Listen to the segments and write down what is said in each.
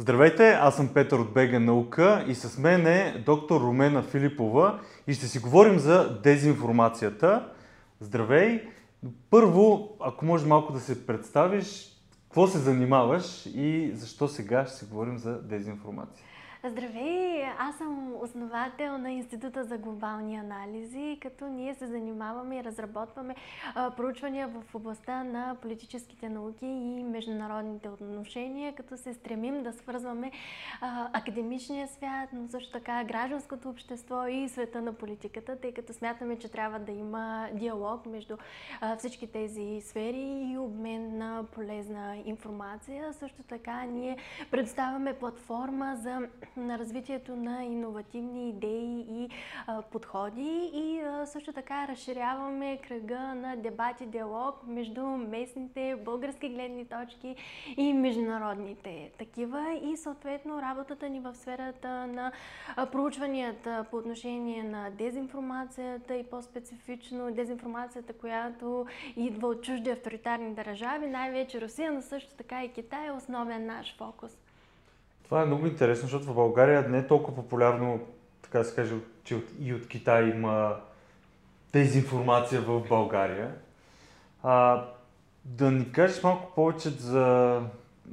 Здравейте, аз съм Петър от БГ Наука и с мен е доктор Румена Филипова и ще си говорим за дезинформацията. Здравей! Първо, ако може малко да се представиш, какво се занимаваш и защо сега ще си говорим за дезинформация? Здравей! Аз съм основател на Института за глобални анализи, като ние се занимаваме и разработваме проучвания в областта на политическите науки и международните отношения, като се стремим да свързваме академичния свят, но също така гражданското общество и света на политиката, тъй като смятаме, че трябва да има диалог между всички тези сфери и обмен на полезна информация. Също така ние предоставяме платформа за на развитието на иновативни идеи и а, подходи и а, също така разширяваме кръга на дебати, диалог между местните български гледни точки и международните такива и съответно работата ни в сферата на проучванията по отношение на дезинформацията и по-специфично дезинформацията, която идва от чужди авторитарни държави, най-вече Русия, но също така и Китай е основен наш фокус. Това е много интересно, защото в България не е толкова популярно, така да се каже, че и от Китай има дезинформация в България. А, да ни кажеш малко повече за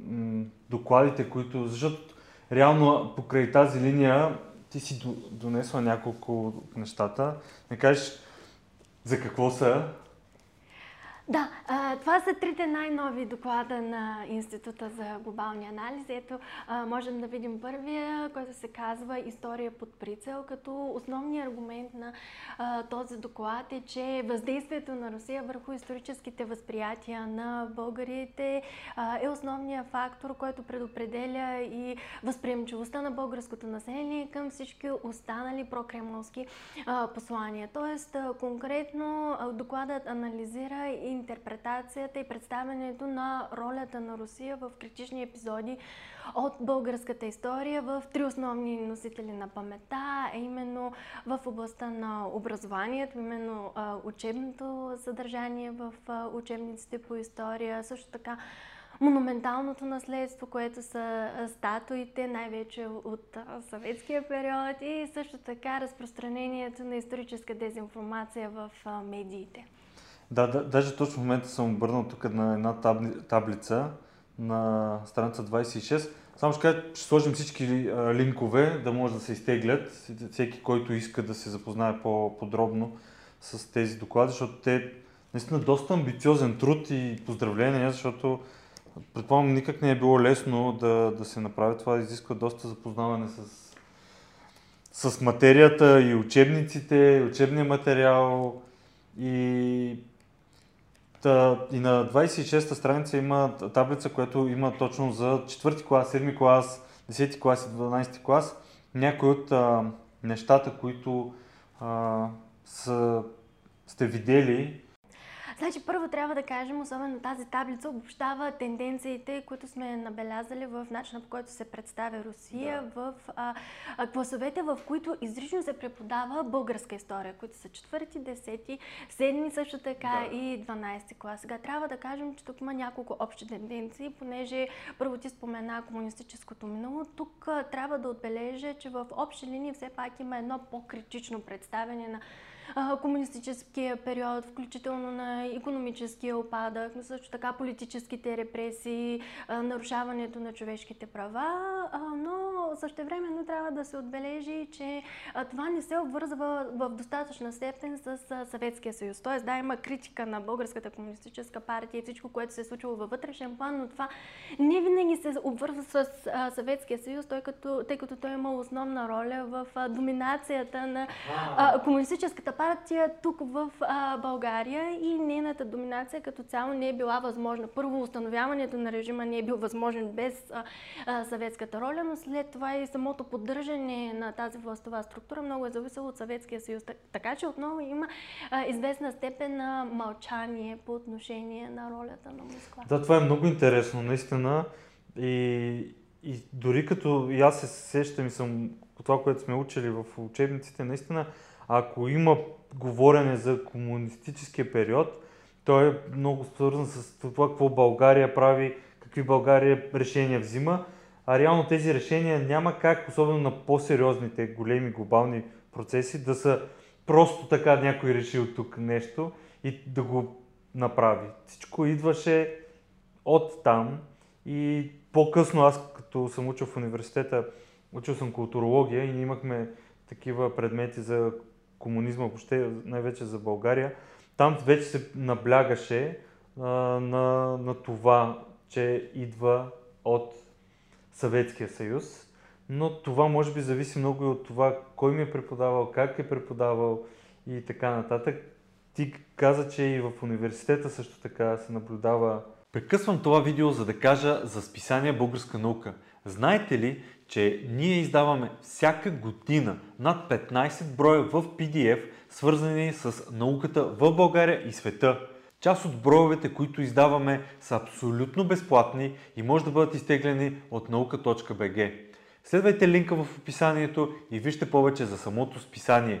м- докладите, които... Защото реално покрай тази линия ти си донесла няколко от нещата. Не кажеш за какво са, да, това са трите най-нови доклада на Института за глобални анализи. Ето, можем да видим първия, който се казва История под прицел, като основният аргумент на този доклад е, че въздействието на Русия върху историческите възприятия на българите е основният фактор, който предопределя и възприемчивостта на българското население към всички останали прокремловски послания. Тоест, конкретно докладът анализира и интерпретацията и представянето на ролята на Русия в критични епизоди от българската история в три основни носители на памета, а именно в областта на образованието, именно учебното съдържание в учебниците по история, също така монументалното наследство, което са статуите, най-вече от съветския период и също така разпространението на историческа дезинформация в медиите. Да, да, даже точно в момента съм обърнал тук на една табли, таблица на страница 26. Само ще кажа, ще сложим всички линкове, да може да се изтеглят. Всеки, който иска да се запознае по-подробно с тези доклади, защото те наистина доста амбициозен труд и поздравления, защото предполагам никак не е било лесно да, да се направи това. Изисква доста запознаване с, с материята и учебниците, учебния материал и Та, и на 26-та страница има таблица, която има точно за 4 клас, 7 клас, 10 клас и 12 клас. Някои от а, нещата, които а, са, сте видели Значи първо трябва да кажем, особено тази таблица обобщава тенденциите, които сме набелязали в начина по който се представя Русия да. в а, а, класовете, в които изрично се преподава българска история, които са четвърти, десети, седми също така да. и 12 клас. Сега трябва да кажем, че тук има няколко общи тенденции, понеже първо ти спомена комунистическото минало. Тук а, трябва да отбележа, че в общи линии все пак има едно по-критично представяне на комунистическия период, включително на економическия опадък, но също така политическите репресии, нарушаването на човешките права, но същевременно трябва да се отбележи, че това не се обвързва в достатъчна степен с Съветския съюз. Тоест, да, има критика на Българската комунистическа партия и всичко, което се е случило във вътрешен план, но това не винаги се обвързва с Съветския съюз, тъй като, тъй като той има основна роля в доминацията на комунистическата партия тук в а, България и нейната доминация като цяло не е била възможна. Първо, установяването на режима не е бил възможен без а, а, съветската роля, но след това и самото поддържане на тази властова структура много е зависело от Съветския съюз. Така че отново има а, известна степен на мълчание по отношение на ролята на Москва. Да, това е много интересно, наистина. И, и дори като и аз се сещам и съм това, което сме учили в учебниците, наистина ако има говорене за комунистическия период, той е много свързан с това какво България прави, какви България решения взима. а реално тези решения няма как, особено на по-сериозните, големи глобални процеси, да са просто така някой решил тук нещо и да го направи. Всичко идваше от там и по-късно аз, като съм учил в университета, учил съм културология и имахме такива предмети за комунизма, въобще най-вече за България. Там вече се наблягаше а, на, на това, че идва от Съветския съюз. Но това може би зависи много и от това кой ми е преподавал, как е преподавал и така нататък. Ти каза, че и в университета също така се наблюдава. Прекъсвам това видео, за да кажа за списание Българска наука. Знаете ли, че ние издаваме всяка година над 15 броя в PDF, свързани с науката в България и света. Част от броевете, които издаваме, са абсолютно безплатни и може да бъдат изтеглени от nauka.bg. Следвайте линка в описанието и вижте повече за самото списание.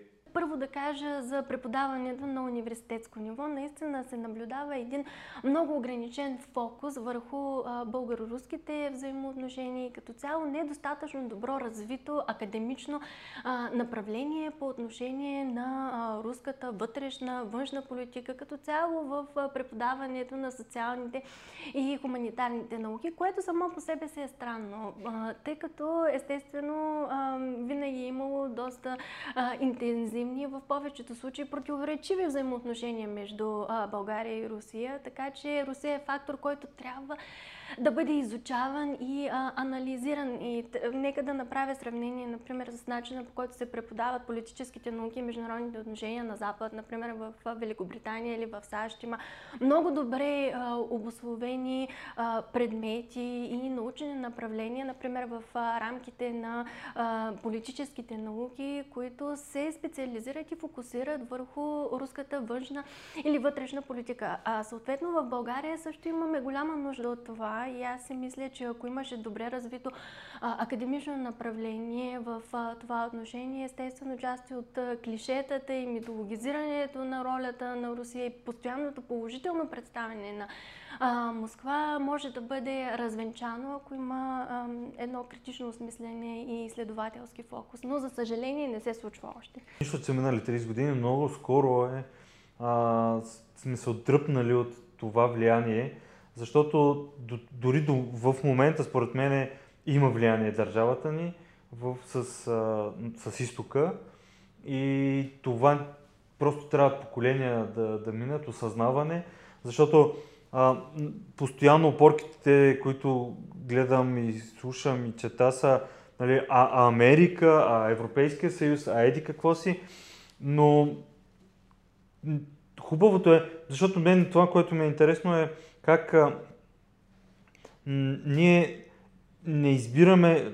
да кажа за преподаването на университетско ниво. Наистина се наблюдава един много ограничен фокус върху българо-руските взаимоотношения и като цяло недостатъчно добро развито академично направление по отношение на руската вътрешна, външна политика, като цяло в преподаването на социалните и хуманитарните науки, което само по себе си е странно, тъй като естествено винаги доста интензивни в повечето случаи противоречиви взаимоотношения между България и Русия, така че Русия е фактор, който трябва да бъде изучаван и а, анализиран. И нека да направя сравнение, например, с начина по който се преподават политическите науки и международните отношения на Запад, например в Великобритания или в САЩ. Има много добре а, обословени а, предмети и научни направления, например в а, рамките на а, политическите науки, които се специализират и фокусират върху руската външна или вътрешна политика. А съответно в България също имаме голяма нужда от това и аз си мисля, че ако имаше добре развито а, академично направление в а, това отношение, естествено части от а, клишетата и митологизирането на ролята на Русия и постоянното положително представяне на а, Москва може да бъде развенчано, ако има а, едно критично осмислене и изследователски фокус. Но за съжаление не се случва още. Нищо, че минали 30 години, много скоро е, а, сме се отдръпнали от това влияние защото дори до, в момента, според мен, има влияние държавата ни в, с, а, с изтока. И това просто трябва поколения да, да минат, осъзнаване, защото а, постоянно опорките, които гледам и слушам и чета са нали, а, Америка, а Европейския съюз, а еди какво си, но хубавото е, защото мен това, което ми е интересно е как а, ние не избираме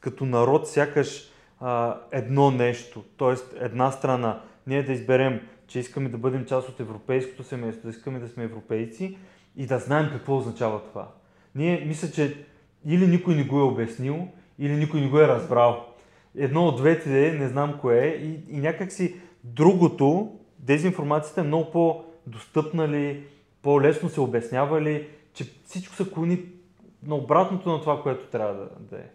като народ сякаш а, едно нещо, т.е. една страна. Ние да изберем, че искаме да бъдем част от европейското семейство, да искаме да сме европейци и да знаем какво означава това. Ние мисля, че или никой не го е обяснил, или никой не го е разбрал. Едно от двете не знам кое е, и, и някакси другото, дезинформацията е много по-достъпна ли, по-лесно се обяснява ли, че всичко се клони на обратното на това, което трябва да, да е.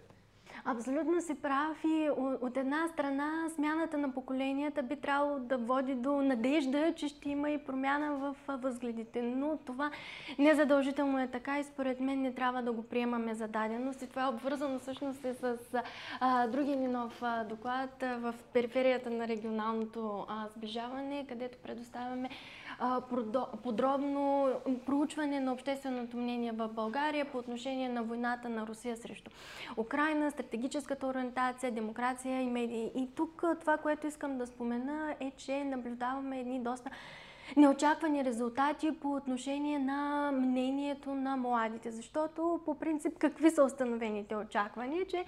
Абсолютно си прав и от една страна смяната на поколенията би трябвало да води до надежда, че ще има и промяна в възгледите. Но това не задължително е така и според мен не трябва да го приемаме за даденост. И това е обвързано всъщност и с а, другия ни нов а, доклад а, в периферията на регионалното а, сближаване, където предоставяме подробно проучване на общественото мнение в България по отношение на войната на Русия срещу Украина, стратегическата ориентация, демокрация и медии. И тук това, което искам да спомена е, че наблюдаваме едни доста неочаквани резултати по отношение на мнението на младите. Защото по принцип какви са установените очаквания, че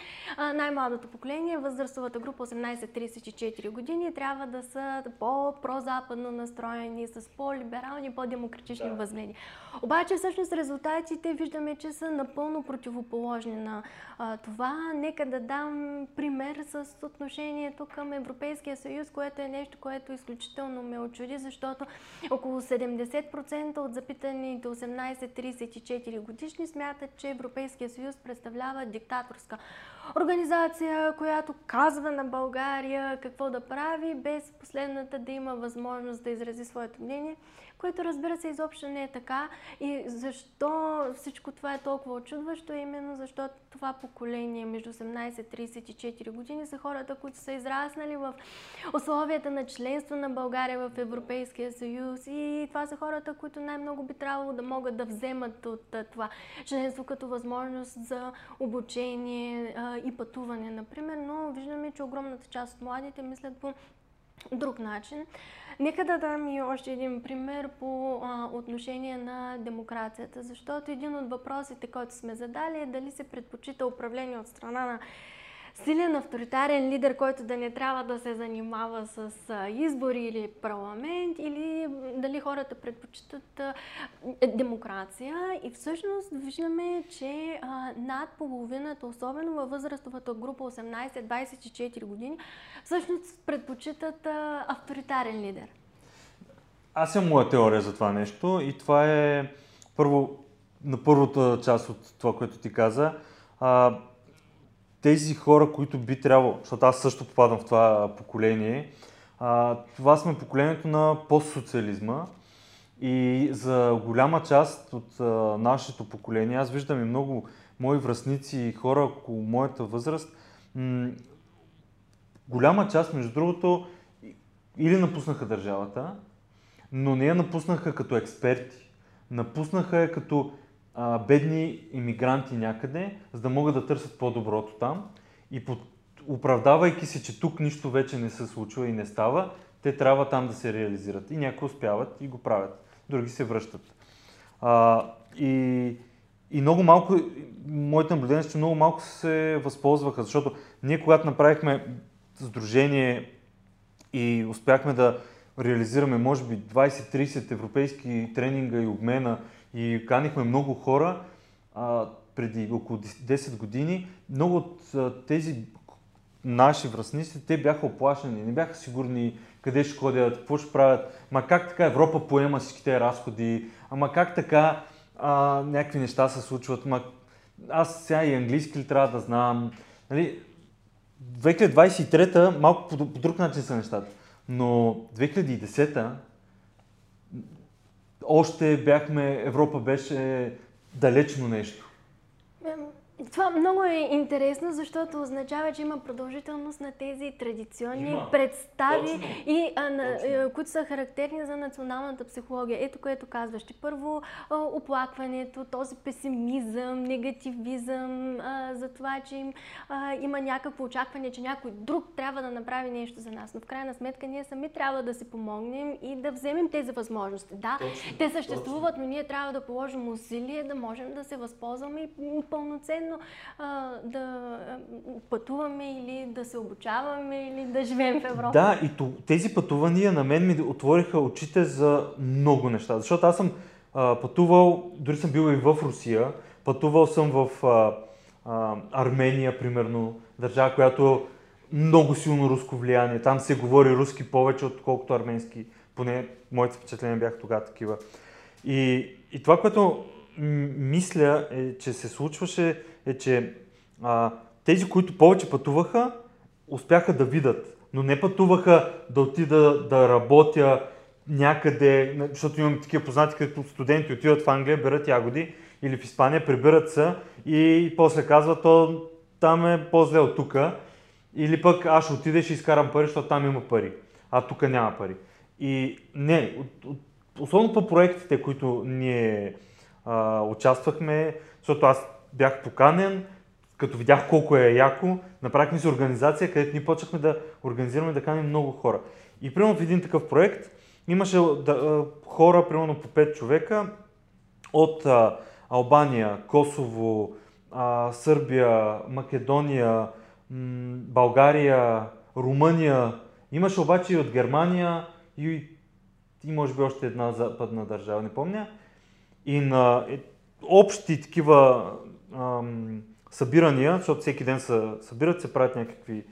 най-младото поколение, възрастовата група 18-34 години, трябва да са по-прозападно настроени, с по-либерални, по-демократични да. възгледи. Обаче всъщност резултатите виждаме, че са напълно противоположни на а, това. Нека да дам пример с отношението към Европейския съюз, което е нещо, което изключително ме очуди, защото около 70% от запитаните 18-34 годишни смятат, че Европейския съюз представлява диктаторска организация, която казва на България какво да прави, без последната да има възможност да изрази своето мнение което разбира се изобщо не е така. И защо всичко това е толкова очудващо, именно защото това поколение между 18 и 34 години са хората, които са израснали в условията на членство на България в Европейския съюз и това са хората, които най-много би трябвало да могат да вземат от това членство като възможност за обучение и пътуване, например, но виждаме, че огромната част от младите мислят по друг начин. Нека да дам и още един пример по а, отношение на демокрацията, защото един от въпросите, който сме задали е дали се предпочита управление от страна на силен авторитарен лидер, който да не трябва да се занимава с избори или парламент, или дали хората предпочитат е, демокрация. И всъщност виждаме, че над половината, особено във възрастовата група 18-24 години, всъщност предпочитат авторитарен лидер. Аз имам моя теория за това нещо и това е първо на първата част от това, което ти каза тези хора, които би трябвало, защото аз също попадам в това поколение, а, това сме поколението на постсоциализма и за голяма част от а, нашето поколение, аз виждам и много мои връзници и хора около моята възраст, м- голяма част, между другото, или напуснаха държавата, но не я напуснаха като експерти. Напуснаха я като а, бедни иммигранти някъде, за да могат да търсят по-доброто там. И под, оправдавайки се, че тук нищо вече не се случва и не става, те трябва там да се реализират. И някои успяват и го правят, други се връщат. А, и, и много малко, моите наблюдения, че много малко се възползваха, защото ние когато направихме сдружение и успяхме да реализираме може би 20-30 европейски тренинга и обмена и канихме много хора а, преди около 10 години. Много от а, тези наши връзници, те бяха оплашени, не бяха сигурни къде ще ходят, какво ще правят. Ма как така Европа поема всичките разходи, ама как така а, някакви неща се случват, ма аз сега и английски ли трябва да знам. Нали, 2023-та малко по, по друг начин са нещата, но 2010-та още бяхме, Европа беше далечно нещо. Това много е интересно, защото означава, че има продължителност на тези традиционни има. представи, Точно. и, а, на, Точно. Е, които са характерни за националната психология. Ето което казваш. Ти първо а, оплакването, този песимизъм, негативизъм, а, за това, че им, а, има някакво очакване, че някой друг трябва да направи нещо за нас. Но в крайна сметка ние сами трябва да си помогнем и да вземем тези възможности. Да, Точно. те съществуват, Точно. но ние трябва да положим усилие да можем да се възползваме и пълноценно примерно а, да пътуваме или да се обучаваме или да живеем в Европа. Да, и тези пътувания на мен ми отвориха очите за много неща. Защото аз съм а, пътувал, дори съм бил и в Русия, пътувал съм в а, а, Армения, примерно, държава, която много силно руско влияние. Там се говори руски повече, отколкото арменски. Поне моите впечатления бяха тогава такива. И, и това, което мисля, е, че се случваше е, че а, тези, които повече пътуваха, успяха да видят, но не пътуваха да отида да работя някъде, защото имам такива познати, като студенти отиват в Англия, берат ягоди или в Испания, прибират се и после казват, то там е по-зле от тук. Или пък аз ще отида и ще изкарам пари, защото там има пари, а тук няма пари. И не, особено по проектите, които ние а, участвахме, защото аз бях поканен, като видях колко е яко, направихме си организация, където ни почнахме да организираме да каним много хора. И примерно в един такъв проект имаше да, хора, примерно по 5 човека, от а, Албания, Косово, а, Сърбия, Македония, м- България, Румъния. Имаше обаче и от Германия и, и може би още една западна държава, не помня. И на е, общи такива ам, събирания, защото всеки ден се събират, се правят някакви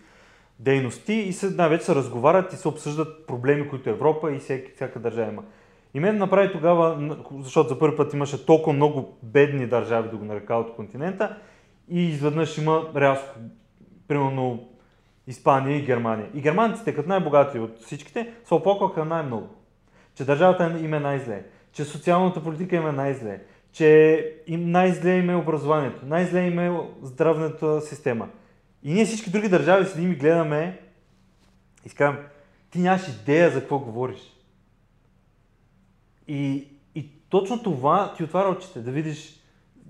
дейности и се, най-вече се разговарят и се обсъждат проблеми, които Европа и всеки, всяка държава има. И мен направи тогава, защото за първи път имаше толкова много бедни държави, да го нарека от континента, и изведнъж има рязко, примерно Испания и Германия. И германците, като най-богати от всичките, се оплакваха най-много. Че държавата им е най-зле, че социалната политика им е най-зле, че им най-зле им е образованието, най-зле им е здравната система. И ние всички други държави седим и гледаме и казвам, ти нямаш идея за какво говориш. И, и точно това ти отваря очите, да видиш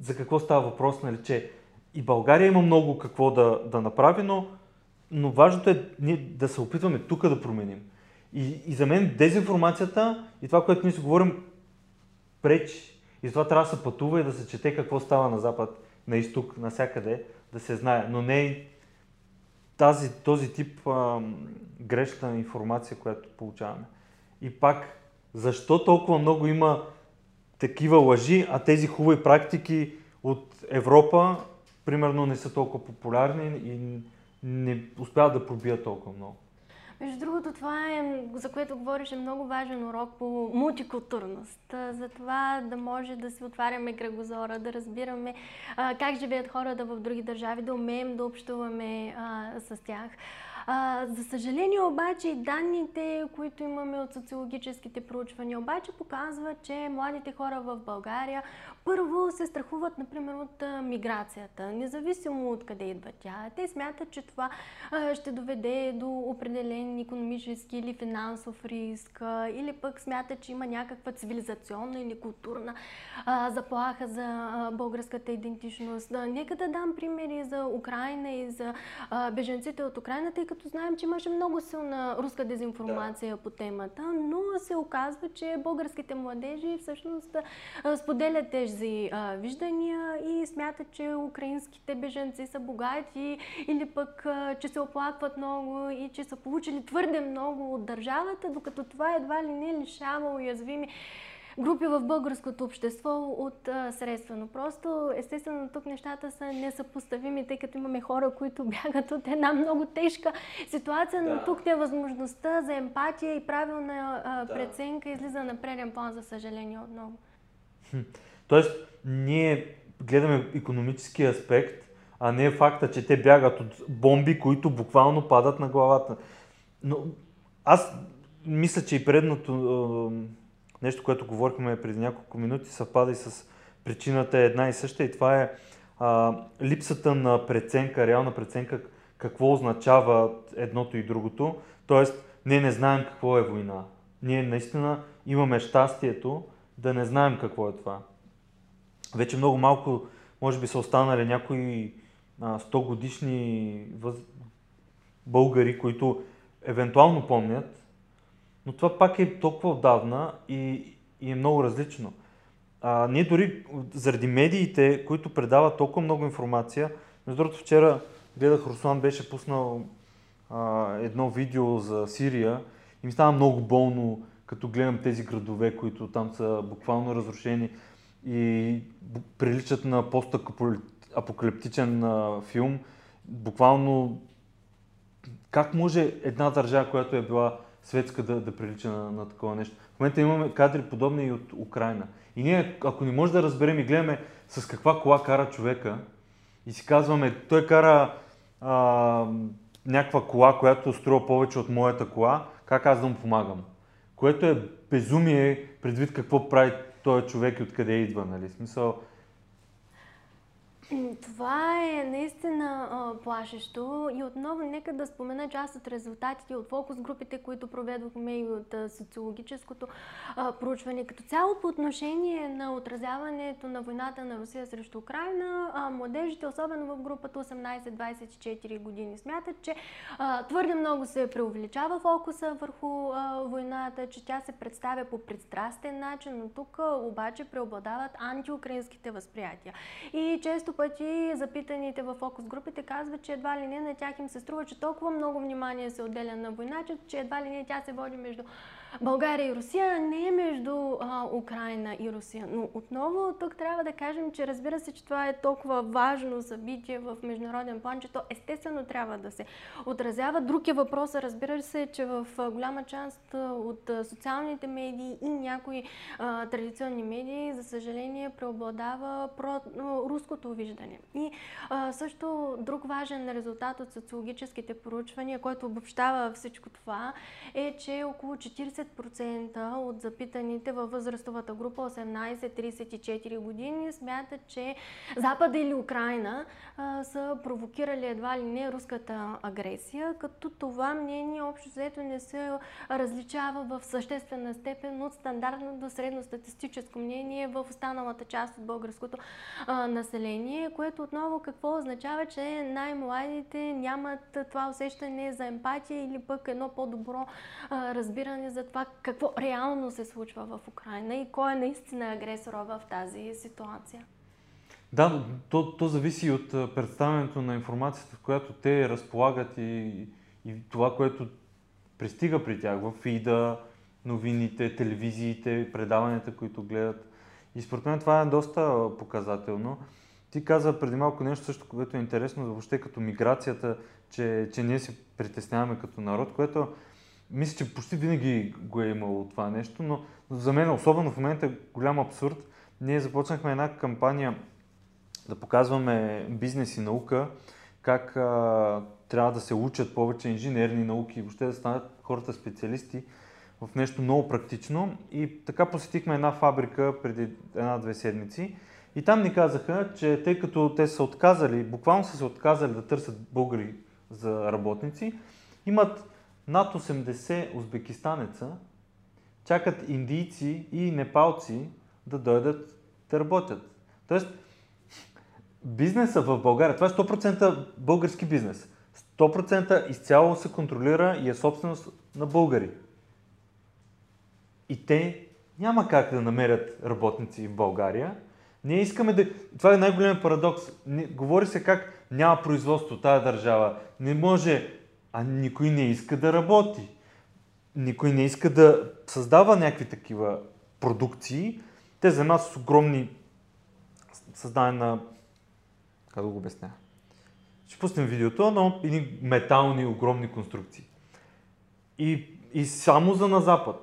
за какво става въпрос, нали, че и България има много какво да, да направи, но, но важното е ние да се опитваме тук да променим. И, и за мен дезинформацията и това, което ние си говорим, пречи. И затова трябва да се пътува и да се чете какво става на запад, на изток, навсякъде, да се знае. Но не тази, този тип а, грешна информация, която получаваме. И пак защо толкова много има такива лъжи, а тези хубави практики от Европа, примерно, не са толкова популярни и не успяват да пробият толкова много. Между другото, това е, за което говориш, е много важен урок по мултикултурност. За това да може да си отваряме кръгозора, да разбираме а, как живеят хората в други държави, да умеем да общуваме а, с тях. А, за съжаление обаче и данните, които имаме от социологическите проучвания, обаче показват, че младите хора в България първо се страхуват, например, от миграцията, независимо от къде идва тя. Те смятат, че това ще доведе до определен економически или финансов риск, или пък смятат, че има някаква цивилизационна или културна заплаха за българската идентичност. Нека да дам примери за Украина и за беженците от Украина, тъй като знаем, че имаше много силна руска дезинформация да. по темата, но се оказва, че българските младежи всъщност споделят тези а, виждания и смятат, че украинските беженци са богати или пък, а, че се оплакват много и че са получили твърде много от държавата, докато това едва ли не лишава уязвими групи в българското общество от а, средства. Но просто, естествено, тук нещата са несъпоставими, тъй като имаме хора, които бягат от една много тежка ситуация, но да. тук невъзможността за емпатия и правилна а, да. преценка излиза на преден план, за съжаление, отново. Тоест, ние гледаме економически аспект, а не факта, че те бягат от бомби, които буквално падат на главата. Но аз мисля, че и предното нещо, което говорихме преди няколко минути, съвпада и с причината е една и съща и това е а, липсата на преценка, реална преценка какво означава едното и другото. Тоест, ние не знаем какво е война. Ние наистина имаме щастието да не знаем какво е това. Вече много малко, може би са останали някои а, 100 годишни въз... българи, които евентуално помнят, но това пак е толкова отдавна и, и е много различно. А, ние дори заради медиите, които предават толкова много информация, между другото вчера гледах, Руслан беше пуснал а, едно видео за Сирия и ми става много болно, като гледам тези градове, които там са буквално разрушени и приличат на постапокалиптичен филм. Буквално как може една държава, която е била светска да, да прилича на, на такова нещо. В момента имаме кадри подобни и от Украина. И ние, ако не може да разберем и гледаме с каква кола кара човека и си казваме, той кара а, някаква кола, която струва повече от моята кола, как аз да му помагам? Което е безумие предвид какво прави този човек и откъде идва, нали? Смисъл... Това е наистина а, плашещо и отново нека да спомена част от резултатите от фокус групите, които проведохме и от а, социологическото а, проучване. Като цяло по отношение на отразяването на войната на Русия срещу Украина, младежите, особено в групата 18-24 години, смятат, че твърде много се преувеличава фокуса върху войната, че тя се представя по пристрастен начин, но тук обаче преобладават антиукраинските възприятия. И често пъти запитаните в фокус групите казват, че едва ли не на тях им се струва, че толкова много внимание се отделя на войната, че едва ли не тя се води между България и Русия не е между а, Украина и Русия. Но отново тук трябва да кажем, че разбира се, че това е толкова важно събитие в международен план, че то естествено трябва да се отразява. Друг е въпросът, разбира се, че в голяма част от социалните медии и някои а, традиционни медии, за съжаление, преобладава про, руското виждане. И а, също друг важен резултат от социологическите проучвания, който обобщава всичко това, е, че около 40 30% от запитаните във възрастовата група 18-34 години смятат, че Запада или Украина а, са провокирали едва ли не руската агресия, като това мнение общо взето не се различава в съществена степен от стандартно до средностатистическо мнение в останалата част от българското а, население, което отново какво означава, че най-младите нямат това усещане за емпатия или пък едно по-добро а, разбиране за това какво реално се случва в Украина и кой е наистина агресора в тази ситуация. Да, то, то зависи от представянето на информацията, в която те разполагат и, и това, което пристига при тях в фида, новините, телевизиите, предаванията, които гледат. И според мен това е доста показателно. Ти каза преди малко нещо също, което е интересно, въобще като миграцията, че, че ние се притесняваме като народ, което мисля, че почти винаги го е имало това нещо, но за мен, особено в момента, е голям абсурд. Ние започнахме една кампания да показваме бизнес и наука, как а, трябва да се учат повече инженерни науки въобще да станат хората специалисти в нещо много практично. И така посетихме една фабрика преди една-две седмици. И там ни казаха, че тъй като те са отказали, буквално са се отказали да търсят българи за работници, имат над 80 узбекистанеца чакат индийци и непалци да дойдат да работят. Тоест, бизнеса в България, това е 100% български бизнес. 100% изцяло се контролира и е собственост на българи. И те няма как да намерят работници в България. Ние искаме да... Това е най-големият парадокс. Говори се как няма производство тази държава. Не може а никой не иска да работи. Никой не иска да създава някакви такива продукции. Те за нас с огромни създаване на... Как да го обясня? Ще пуснем видеото на едни метални огромни конструкции. И, и само за на Запад.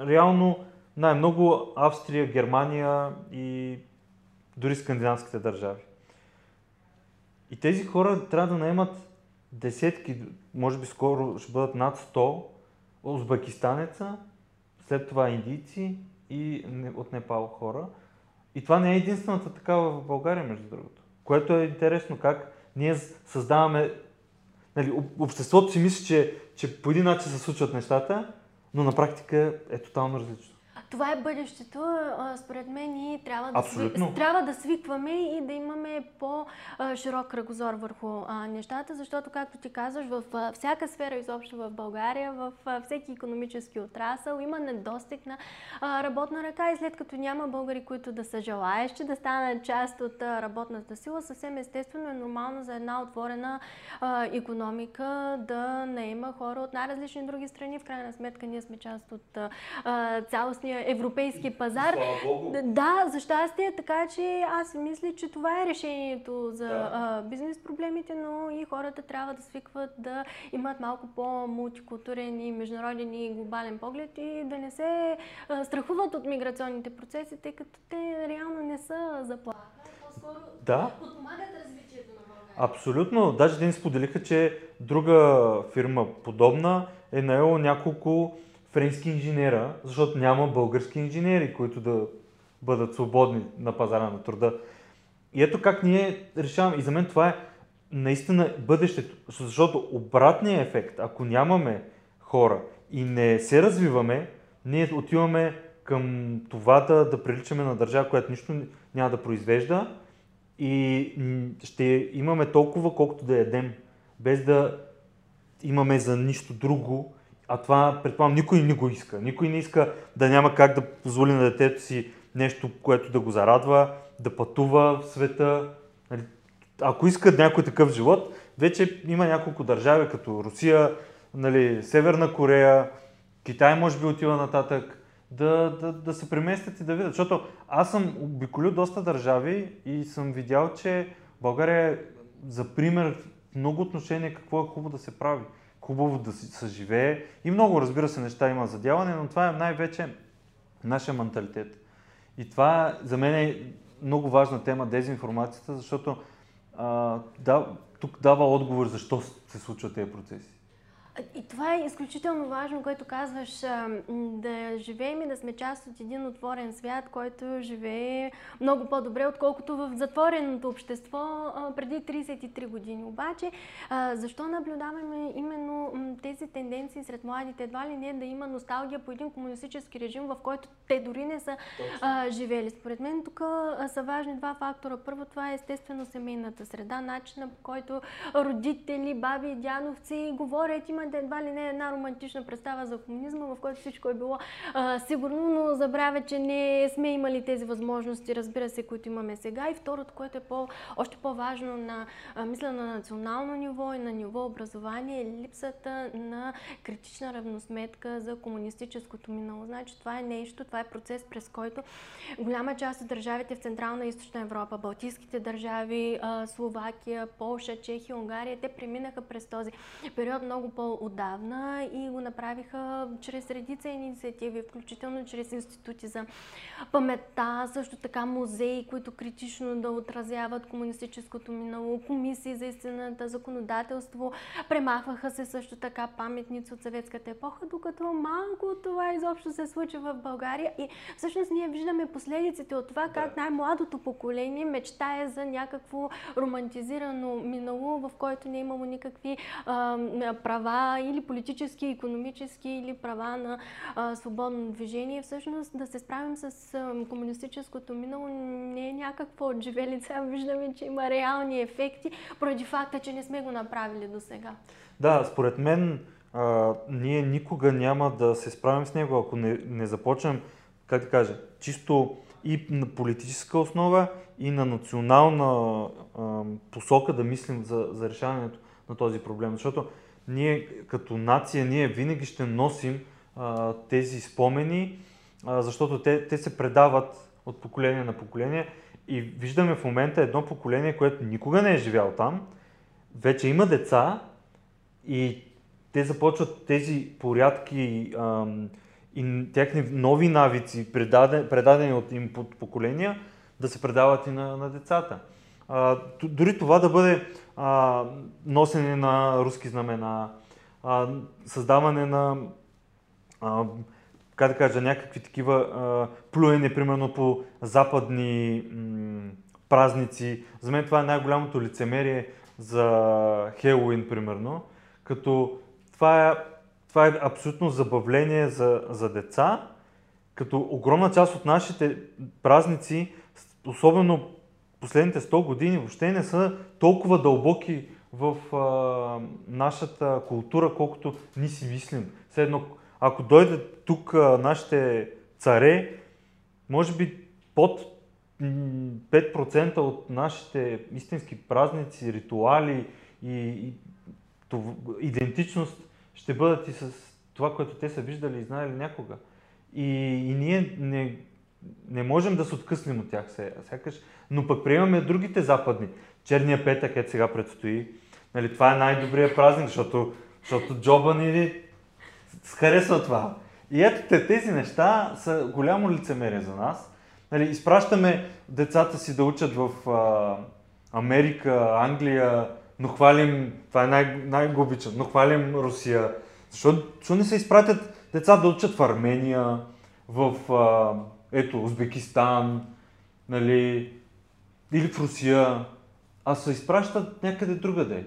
Реално най-много Австрия, Германия и дори скандинавските държави. И тези хора трябва да наемат десетки, може би скоро ще бъдат над 100 узбекистанеца, след това индийци и от Непал хора. И това не е единствената такава в България, между другото. Което е интересно как ние създаваме... Нали, обществото си мисли, че, че по един начин се случват нещата, но на практика е тотално различно това е бъдещето. Според мен и трябва да, сви... трябва да свикваме и да имаме по-широк кръгозор върху нещата, защото, както ти казваш, в всяка сфера изобщо в България, в всеки економически отрасъл има недостиг на работна ръка и след като няма българи, които да са желаещи да станат част от работната сила, съвсем естествено е нормално за една отворена економика да не има хора от най-различни други страни. В крайна сметка ние сме част от цялостния европейски пазар. Да, за щастие, така че аз мисля, че това е решението за да. а, бизнес проблемите, но и хората трябва да свикват да имат малко по-мултикултурен и международен и глобален поглед и да не се а, страхуват от миграционните процеси, тъй като те реално не са заплаха. По-скоро да. подпомагат развитието на България. Абсолютно. Даже ни споделиха, че друга фирма подобна е наела няколко френски инженера, защото няма български инженери, които да бъдат свободни на пазара на труда. И ето как ние решаваме. И за мен това е наистина бъдещето. Защото обратният ефект, ако нямаме хора и не се развиваме, ние отиваме към това да, да приличаме на държава, която нищо няма да произвежда и ще имаме толкова, колкото да ядем, без да имаме за нищо друго. А това, предполагам, никой не го иска. Никой не иска да няма как да позволи на детето си нещо, което да го зарадва, да пътува в света. Нали, ако искат някой такъв живот, вече има няколко държави, като Русия, нали, Северна Корея, Китай може би отива нататък, да, да, да се преместят и да видят. Защото аз съм обиколил доста държави и съм видял, че България е за пример в много отношения какво е хубаво да се прави. Хубаво да се съживее и много, разбира се, неща има за дяване, но това е най-вече нашия менталитет. И това за мен е много важна тема, дезинформацията, защото а, да, тук дава отговор защо се случват тези процеси. И това е изключително важно, което казваш, да живеем и да сме част от един отворен свят, който живее много по-добре, отколкото в затвореното общество преди 33 години. Обаче, защо наблюдаваме именно тези тенденции сред младите? Едва ли не да има носталгия по един комунистически режим, в който те дори не са Точно. живели. Според мен тук са важни два фактора. Първо, това е естествено семейната среда, начина по който родители, баби и дядовци говорят, има момента едва ли не е една романтична представа за комунизма, в който всичко е било а, сигурно, но забравя, че не сме имали тези възможности, разбира се, които имаме сега. И второто, което е по, още по-важно на, а, мисля, на национално ниво и на ниво образование, е липсата на критична равносметка за комунистическото минало. Значи това е нещо, това е процес, през който голяма част от държавите в Централна и Източна Европа, Балтийските държави, а, Словакия, Полша, Чехия, Унгария, те преминаха през този период много по отдавна и го направиха чрез редица инициативи, включително чрез институти за паметта, също така музеи, които критично да отразяват комунистическото минало, комисии за истината, законодателство. Премахваха се също така паметници от съветската епоха, докато малко това изобщо се случва в България и всъщност ние виждаме последиците от това как най-младото поколение мечтае за някакво романтизирано минало, в което не е имало никакви а, или политически, економически, или права на а, свободно движение. Всъщност да се справим с а, комунистическото минало не е някакво отживелица, а виждаме, че има реални ефекти, поради факта, че не сме го направили до сега. Да, според мен а, ние никога няма да се справим с него, ако не, не започнем, как да кажа, чисто и на политическа основа, и на национална а, посока да мислим за, за решаването на този проблем. Защото ние като нация, ние винаги ще носим а, тези спомени, а, защото те, те се предават от поколение на поколение и виждаме в момента едно поколение, което никога не е живял там, вече има деца и те започват тези порядки а, и техни нови навици, предадени, предадени от им под поколения, да се предават и на, на децата. Дори това да бъде а, носене на руски знамена, а, създаване на, а, как да кажа, някакви такива а, плюене, примерно по западни м- празници. За мен това е най-голямото лицемерие за Хелуин, примерно, като това е, това е абсолютно забавление за, за деца, като огромна част от нашите празници, особено последните 100 години въобще не са толкова дълбоки в а, нашата култура, колкото ни си мислим. Все едно, ако дойдат тук а, нашите царе, може би под 5% от нашите истински празници, ритуали и, и това, идентичност ще бъдат и с това, което те са виждали и знаели някога. И, и ние не, не можем да се откъснем от тях сякаш, но пък приемаме другите западни. Черния петък, ето сега предстои. Нали, това е най-добрият празник, защото, защото джоба ни харесва това. И ето те, тези неща са голямо лицемерие за нас. Нали, изпращаме децата си да учат в а, Америка, Англия, но хвалим, това е най- най-губичен, но хвалим Русия. Защо, защо не се изпратят деца да учат в Армения, в а, ето, Узбекистан, нали, или в Русия, а се изпращат някъде другаде.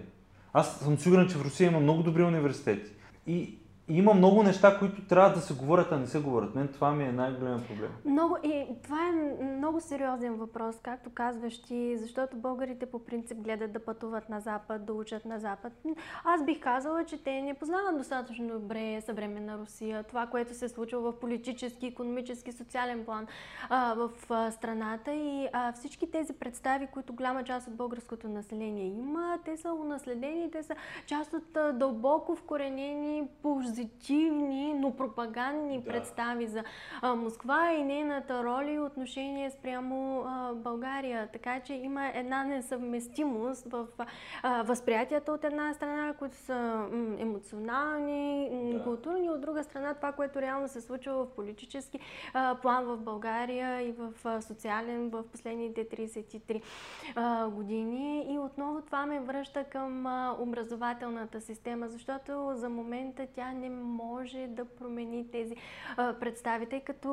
Аз съм сигурен, че в Русия има много добри университети. И има много неща, които трябва да се говорят, а не се говорят. Мен това ми е най-голям проблем. Много, и това е много сериозен въпрос, както казваш ти, защото българите по принцип гледат да пътуват на Запад, да учат на Запад. Аз бих казала, че те не познават достатъчно добре съвременна Русия, това, което се случва в политически, економически, социален план а, в а, страната и а, всички тези представи, които голяма част от българското население има, те са унаследени, те са част от а, дълбоко вкоренени позиции позитивни, но пропагандни да. представи за а, Москва и нейната роля и отношение спрямо а, България. Така че има една несъвместимост в а, възприятията от една страна, които са м, емоционални, да. културни, от друга страна това, което реално се случва в политически а, план в България и в а, социален в последните 33 а, години. И отново това ме връща към а, образователната система, защото за момента тя не може да промени тези а, представи, тъй като,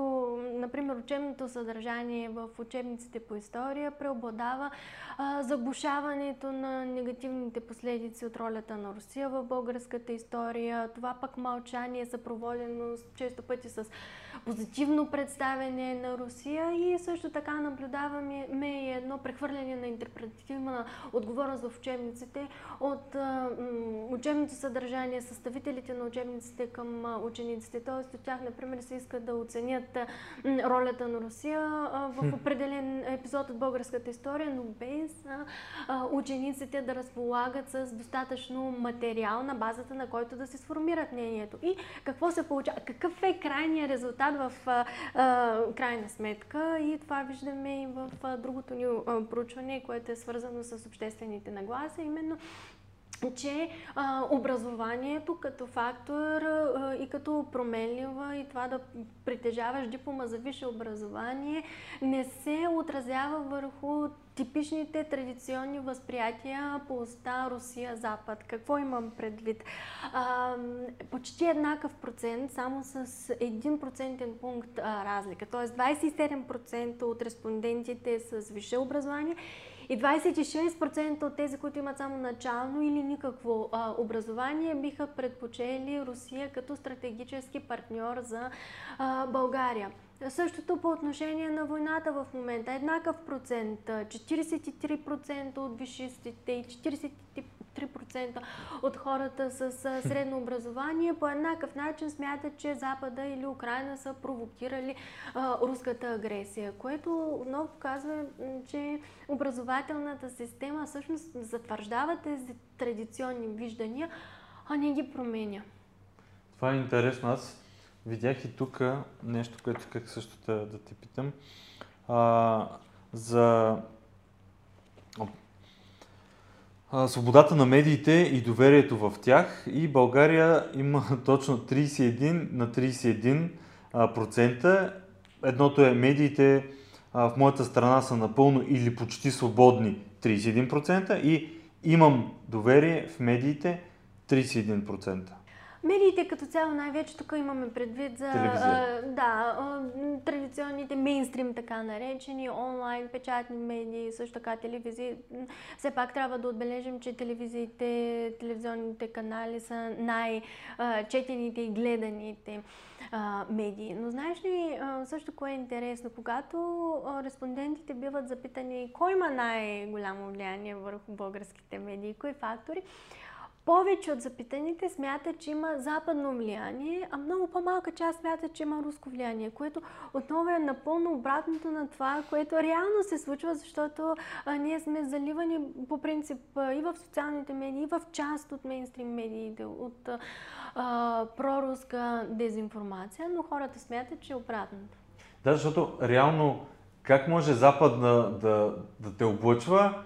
например, учебното съдържание в учебниците по история преобладава а, заглушаването на негативните последици от ролята на Русия в българската история. Това пък мълчание е съпроводено често пъти с позитивно представяне на Русия и също така наблюдаваме и едно прехвърляне на интерпретативна отговорност в учебниците от а, учебното съдържание, съставителите на учебниците към учениците. Тоест от тях, например, се иска да оценят ролята на Русия а, в определен епизод от българската история, но без а, учениците да разполагат с достатъчно материал на базата на който да се сформират мнението. И какво се получава? Какъв е крайният резултат в а, а, крайна сметка и това виждаме и в другото ни проучване, което е свързано с обществените нагласи, именно че а, образованието като фактор а, и като променлива и това да притежаваш диплома за висше образование не се отразява върху типичните традиционни възприятия по оста Русия, Запад. Какво имам предвид? А, почти еднакъв процент, само с 1% пункт а, разлика. Т.е. 27% от респондентите с висше образование и 26% от тези, които имат само начално или никакво а, образование, биха предпочели Русия като стратегически партньор за а, България. Същото по отношение на войната в момента. Еднакъв процент. 43% от висшистите и 43% от хората с средно образование по еднакъв начин смятат, че Запада или Украина са провокирали а, руската агресия, което отново показва, че образователната система всъщност затвърждава тези традиционни виждания, а не ги променя. Това е интересно. Аз видях и тук нещо, което как също да, да те питам. А, за свободата на медиите и доверието в тях. И България има точно 31 на 31 процента. Едното е медиите в моята страна са напълно или почти свободни 31% и имам доверие в медиите 31%. Медиите като цяло най-вече тук имаме предвид за а, да, а, традиционните мейнстрим, така наречени, онлайн, печатни медии, също така телевизии. Все пак трябва да отбележим, че телевизиите, телевизионните канали са най-четените и гледаните а, медии. Но знаеш ли също кое е интересно? Когато респондентите биват запитани кой има най-голямо влияние върху българските медии, кои фактори, повече от запитаните смятат, че има западно влияние, а много по-малка част смятат, че има руско влияние, което отново е напълно обратното на това, което реално се случва, защото а, ние сме заливани по принцип а, и в социалните медии, и в част от мейнстрим медиите, от а, проруска дезинформация, но хората смятат, че е обратното. Да, защото реално как може Запад да, да, да те облъчва,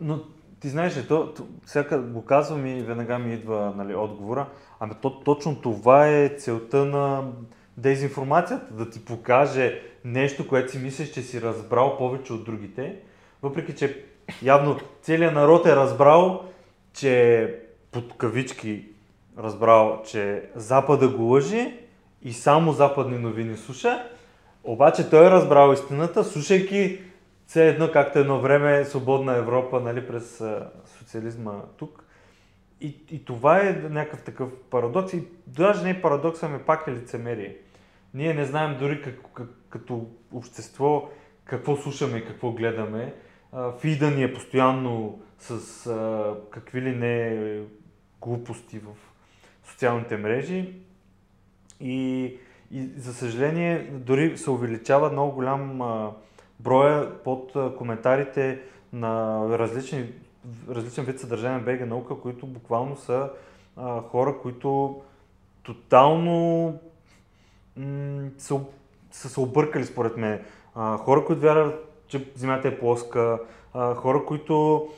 но ти знаеш ли, то, то, всяка го казвам и веднага ми идва нали, отговора. Ами то, точно това е целта на дезинформацията, да ти покаже нещо, което си мислиш, че си разбрал повече от другите. Въпреки, че явно целият народ е разбрал, че под кавички разбрал, че Запада го лъжи и само западни новини слуша, обаче той е разбрал истината, слушайки все едно, както едно време свободна Европа, нали, през социализма тук. И, и това е някакъв такъв парадокс. И даже не е парадокс, ами пак е лицемерие. Ние не знаем дори как, как, като общество какво слушаме и какво гледаме. Фида ни е постоянно с а, какви ли не глупости в социалните мрежи. И, и за съжаление, дори се увеличава много голям а, броя под коментарите на различни, различен вид съдържание на БГ наука, които буквално са а, хора, които тотално м- са, са се объркали според мен. А, хора, които вярват, че Земята е плоска, а, хора, които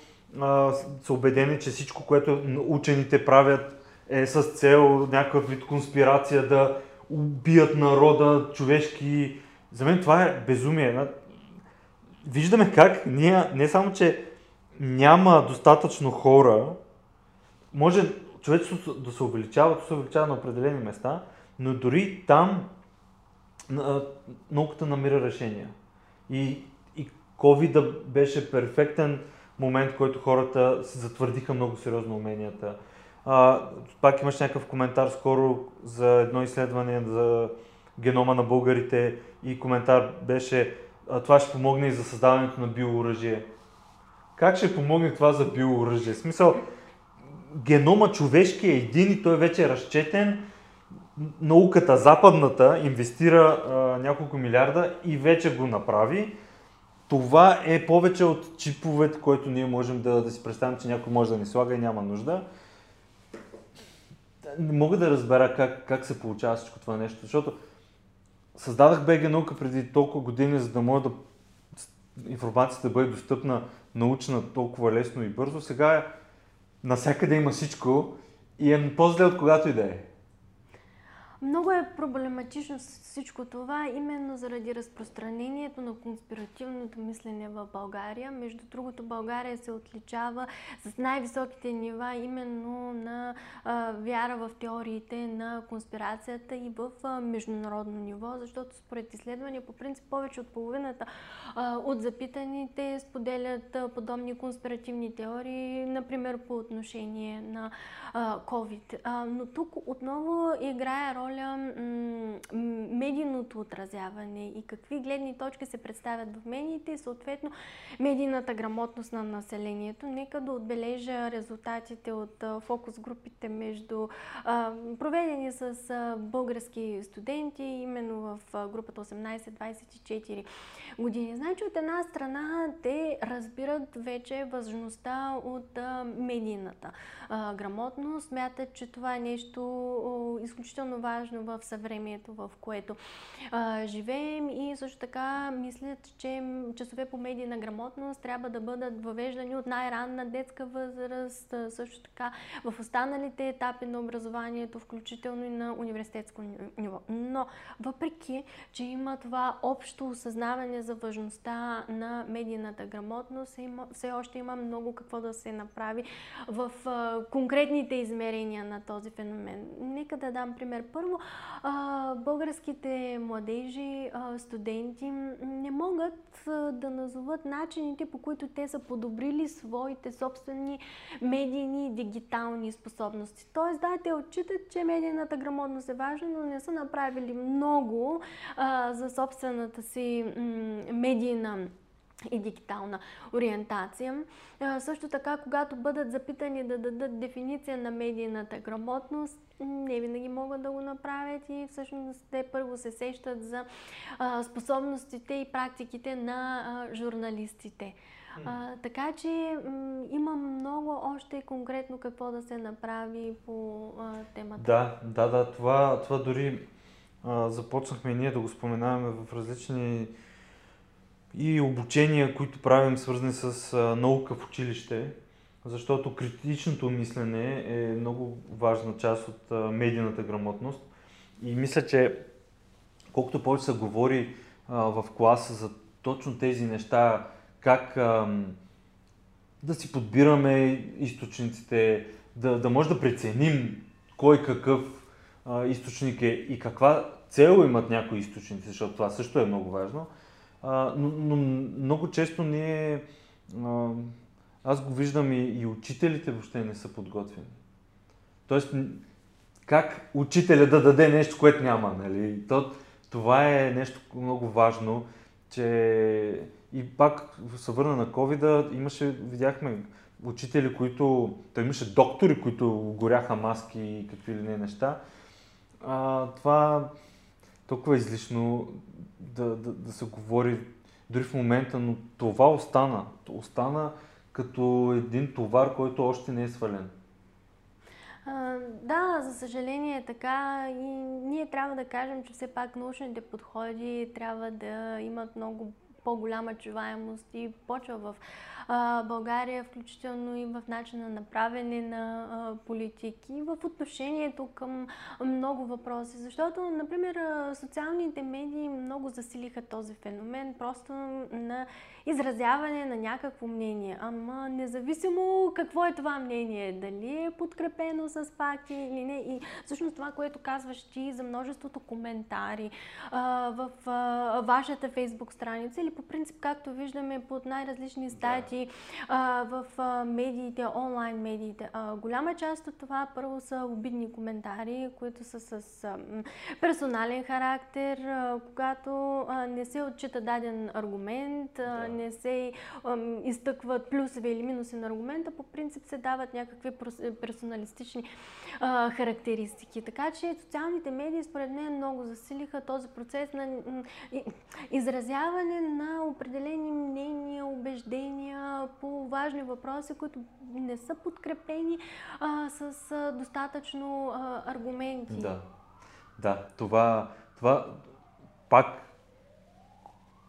а, са убедени, че всичко, което учените правят е с цел някакъв вид конспирация да убият народа, човешки. За мен това е безумие. Виждаме как ние не само, че няма достатъчно хора, може човечеството да се увеличава, да се увеличава на определени места, но дори там науката намира решения. И, и COVID беше перфектен момент, в който хората се затвърдиха много сериозно уменията. А, пак имаш някакъв коментар скоро за едно изследване за генома на българите и коментар беше а, това ще помогне и за създаването на биооръжие. Как ще помогне това за биооръжие? В смисъл, генома човешки е един и той вече е разчетен. Науката, западната, инвестира а, няколко милиарда и вече го направи. Това е повече от чиповете, който ние можем да, да си представим, че някой може да ни слага и няма нужда не мога да разбера как, как се получава всичко това нещо, защото създадах БГ наука преди толкова години, за да може да информацията да бъде достъпна, научна толкова лесно и бързо. Сега е, насякъде има всичко и е по-зле от когато и да е. Много е проблематично всичко това, именно заради разпространението на конспиративното мислене в България. Между другото, България се отличава с най-високите нива именно на а, вяра в теориите на конспирацията и в а, международно ниво, защото според изследвания по принцип повече от половината а, от запитаните споделят а, подобни конспиративни теории, например по отношение на а, COVID. А, но тук отново играе роля роля медийното отразяване и какви гледни точки се представят в медиите и съответно медийната грамотност на населението. Нека да отбележа резултатите от фокус групите между проведени с български студенти, именно в групата 18-24 години. Значи от една страна те разбират вече важността от медийната грамотност, смятат, че това е нещо изключително важно в съвремието, в което живеем и също така мислят, че часове по медийна грамотност трябва да бъдат въвеждани от най-ранна детска възраст, също така в останалите етапи на образованието, включително и на университетско ниво. Но въпреки, че има това общо осъзнаване за важността на медийната грамотност, все още има много какво да се направи в конкретните измерения на този феномен. Нека да дам пример. Първо, българските младежи, студенти не могат да назоват начините, по които те са подобрили своите собствени медийни и дигитални способности. Тоест, да, те отчитат, че медийната грамотност е важна, но не са направили много за собствената си медийна и дигитална ориентация. Също така, когато бъдат запитани да дадат дефиниция на медийната грамотност, не винаги могат да го направят и всъщност те първо се сещат за способностите и практиките на журналистите. А, така че м- има много още конкретно какво да се направи по а, темата. Да, да, да. Това, това дори а, започнахме ние да го споменаваме в различни и обучения, които правим свързани с наука в училище, защото критичното мислене е много важна част от медийната грамотност. И мисля, че колкото повече се говори а, в класа за точно тези неща, как а, да си подбираме източниците, да, да може да преценим кой какъв а, източник е и каква цел имат някои източници, защото това също е много важно Но, но много често ние, а, аз го виждам и, и учителите въобще не са подготвени. Тоест, как учителя да даде нещо, което няма, нали? То, това е нещо много важно, че и пак се върна на covid имаше, видяхме учители, които, той имаше доктори, които горяха маски и какви ли не неща. А, това толкова излишно да, да, да се говори дори в момента, но това остана. Остана като един товар, който още не е свален. Да, за съжаление е така и ние трябва да кажем, че все пак научните подходи трябва да имат много по-голяма чуваемост и почва в а, България, включително и в начина на правене на а, политики, в отношението към много въпроси. Защото, например, социалните медии много засилиха този феномен, просто на изразяване на някакво мнение. Ама независимо какво е това мнение, дали е подкрепено с факти или не. И всъщност това, което казваш ти за множеството коментари а, в а, вашата фейсбук страница или по принцип, както виждаме под най-различни статии а, в медиите, онлайн медиите. Голяма част от това първо са обидни коментари, които са с персонален характер, когато не се отчита даден аргумент, а, не се изтъкват плюсове или минуси на аргумента, по принцип се дават някакви персоналистични а, характеристики. Така че социалните медии според мен много засилиха този процес на изразяване на определени мнения, убеждения по важни въпроси, които не са подкрепени а, с а, достатъчно а, аргументи. Да, да, това, това пак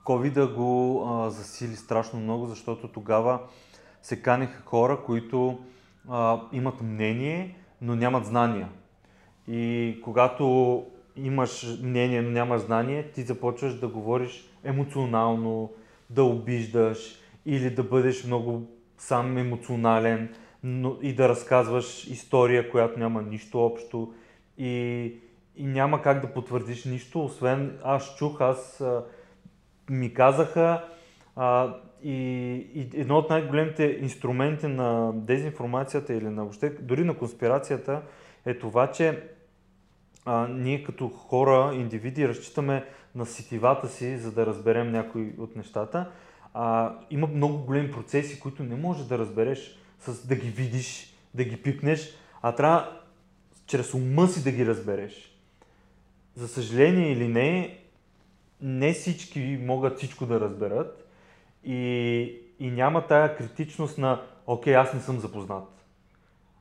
COVID го а, засили страшно много, защото тогава се канеха хора, които а, имат мнение, но нямат знания. И когато имаш мнение, но нямаш знание, ти започваш да говориш емоционално, да обиждаш или да бъдеш много сам емоционален но и да разказваш история, която няма нищо общо и, и няма как да потвърдиш нищо, освен аз чух, аз ми казаха а, и, и едно от най-големите инструменти на дезинформацията или на въобще, дори на конспирацията е това, че а, ние като хора, индивиди, разчитаме на сетивата си, за да разберем някои от нещата. А, има много големи процеси, които не можеш да разбереш с да ги видиш, да ги пипнеш, а трябва чрез ума си да ги разбереш. За съжаление или не, не всички могат всичко да разберат и, и няма тая критичност на окей, аз не съм запознат.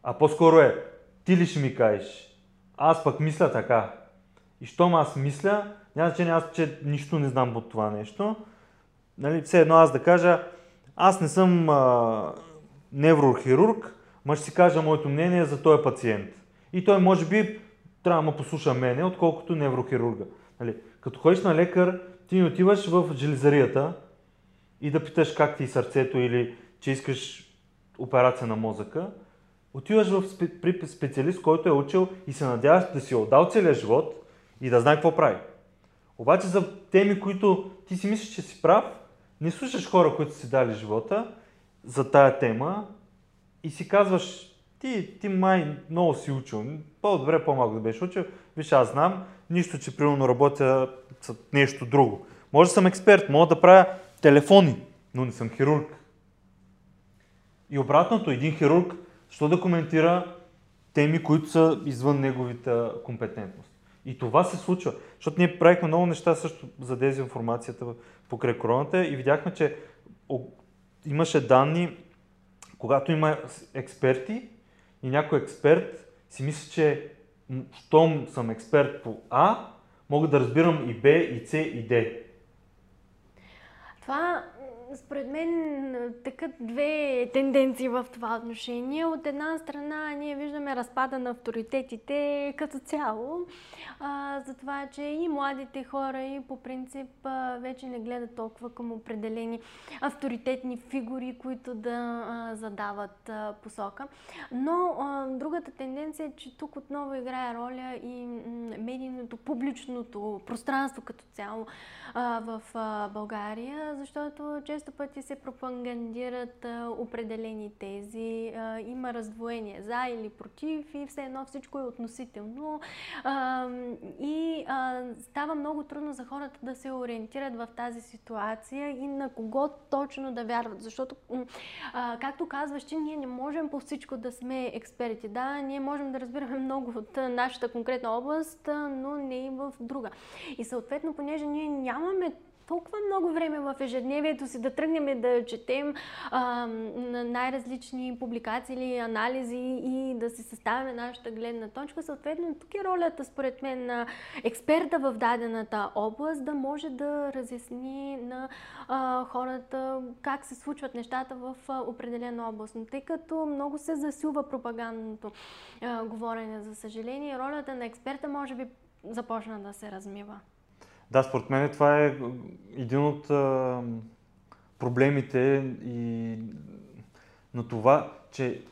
А по-скоро е, ти ли ще ми кажеш? Аз пък мисля така. И щом аз мисля, няма значение аз, че нищо не знам от това нещо. Нали, все едно аз да кажа, аз не съм а, неврохирург, ма ще си кажа моето мнение за този пациент. И той може би трябва да ме послуша мене, отколкото неврохирурга. Нали, като ходиш на лекар, ти не отиваш в железарията и да питаш как ти е сърцето или че искаш операция на мозъка. Отиваш в, при специалист, който е учил и се надяваш да си е отдал целия живот и да знае какво прави. Обаче за теми, които ти си мислиш, че си прав, не слушаш хора, които си дали живота за тая тема и си казваш, ти, ти май много си учил, по-добре по-малко да беше учил, виж аз знам, нищо, че примерно работя с нещо друго. Може да съм експерт, мога да правя телефони, но не съм хирург. И обратното, един хирург, що да коментира теми, които са извън неговата компетентност. И това се случва, защото ние правихме много неща също за дезинформацията покрай короната и видяхме, че имаше данни, когато има експерти и някой експерт си мисли, че щом съм експерт по А, мога да разбирам и Б, и С, и Д. Това според мен така две тенденции в това отношение. От една страна ние виждаме разпада на авторитетите като цяло, а, за това, че и младите хора и по принцип а, вече не гледат толкова към определени авторитетни фигури, които да а, задават а, посока. Но а, другата тенденция е, че тук отново играе роля и медийното, публичното пространство като цяло а, в а, България, защото често пъти се пропагандират а, определени тези, а, има раздвоение за или против и все едно всичко е относително. А, и а, става много трудно за хората да се ориентират в тази ситуация и на кого точно да вярват. Защото, а, както казваш, че ние не можем по всичко да сме експерти. Да, ние можем да разбираме много от нашата конкретна област, но не и в друга. И съответно, понеже ние нямаме толкова много време в ежедневието си да тръгнем да четем а, най-различни публикации или анализи и да си съставяме нашата гледна точка. Съответно, тук е ролята, според мен, на експерта в дадената област да може да разясни на а, хората как се случват нещата в а, определена област. Но тъй като много се засилва пропагандното а, говорене, за съжаление, ролята на експерта може би започна да се размива. Да, според мен това е един от а, проблемите и на това, че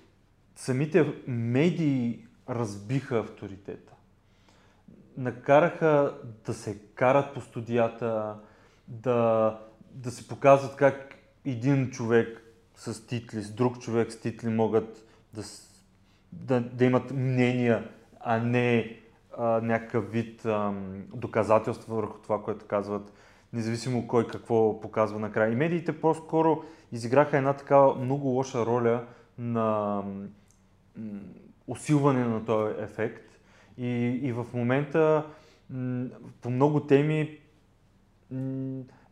самите медии разбиха авторитета. Накараха да се карат по студията, да, да се показват как един човек с титли, с друг човек с титли могат да, да, да имат мнения, а не някакъв вид а, доказателства върху това, което казват, независимо кой какво показва накрая. И медиите по-скоро изиграха една така много лоша роля на усилване на този ефект. И, и в момента по много теми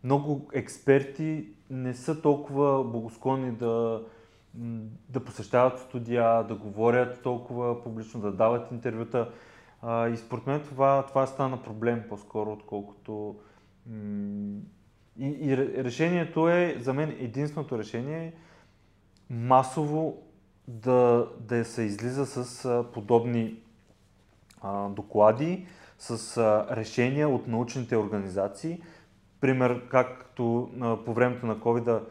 много експерти не са толкова благосклонни да, да посещават студия, да говорят толкова публично, да дават интервюта. А, и според мен това, това стана проблем по-скоро, отколкото... и, и решението е, за мен единственото решение е масово да, да се излиза с а, подобни а, доклади, с а, решения от научните организации. Пример, както а, по времето на COVID,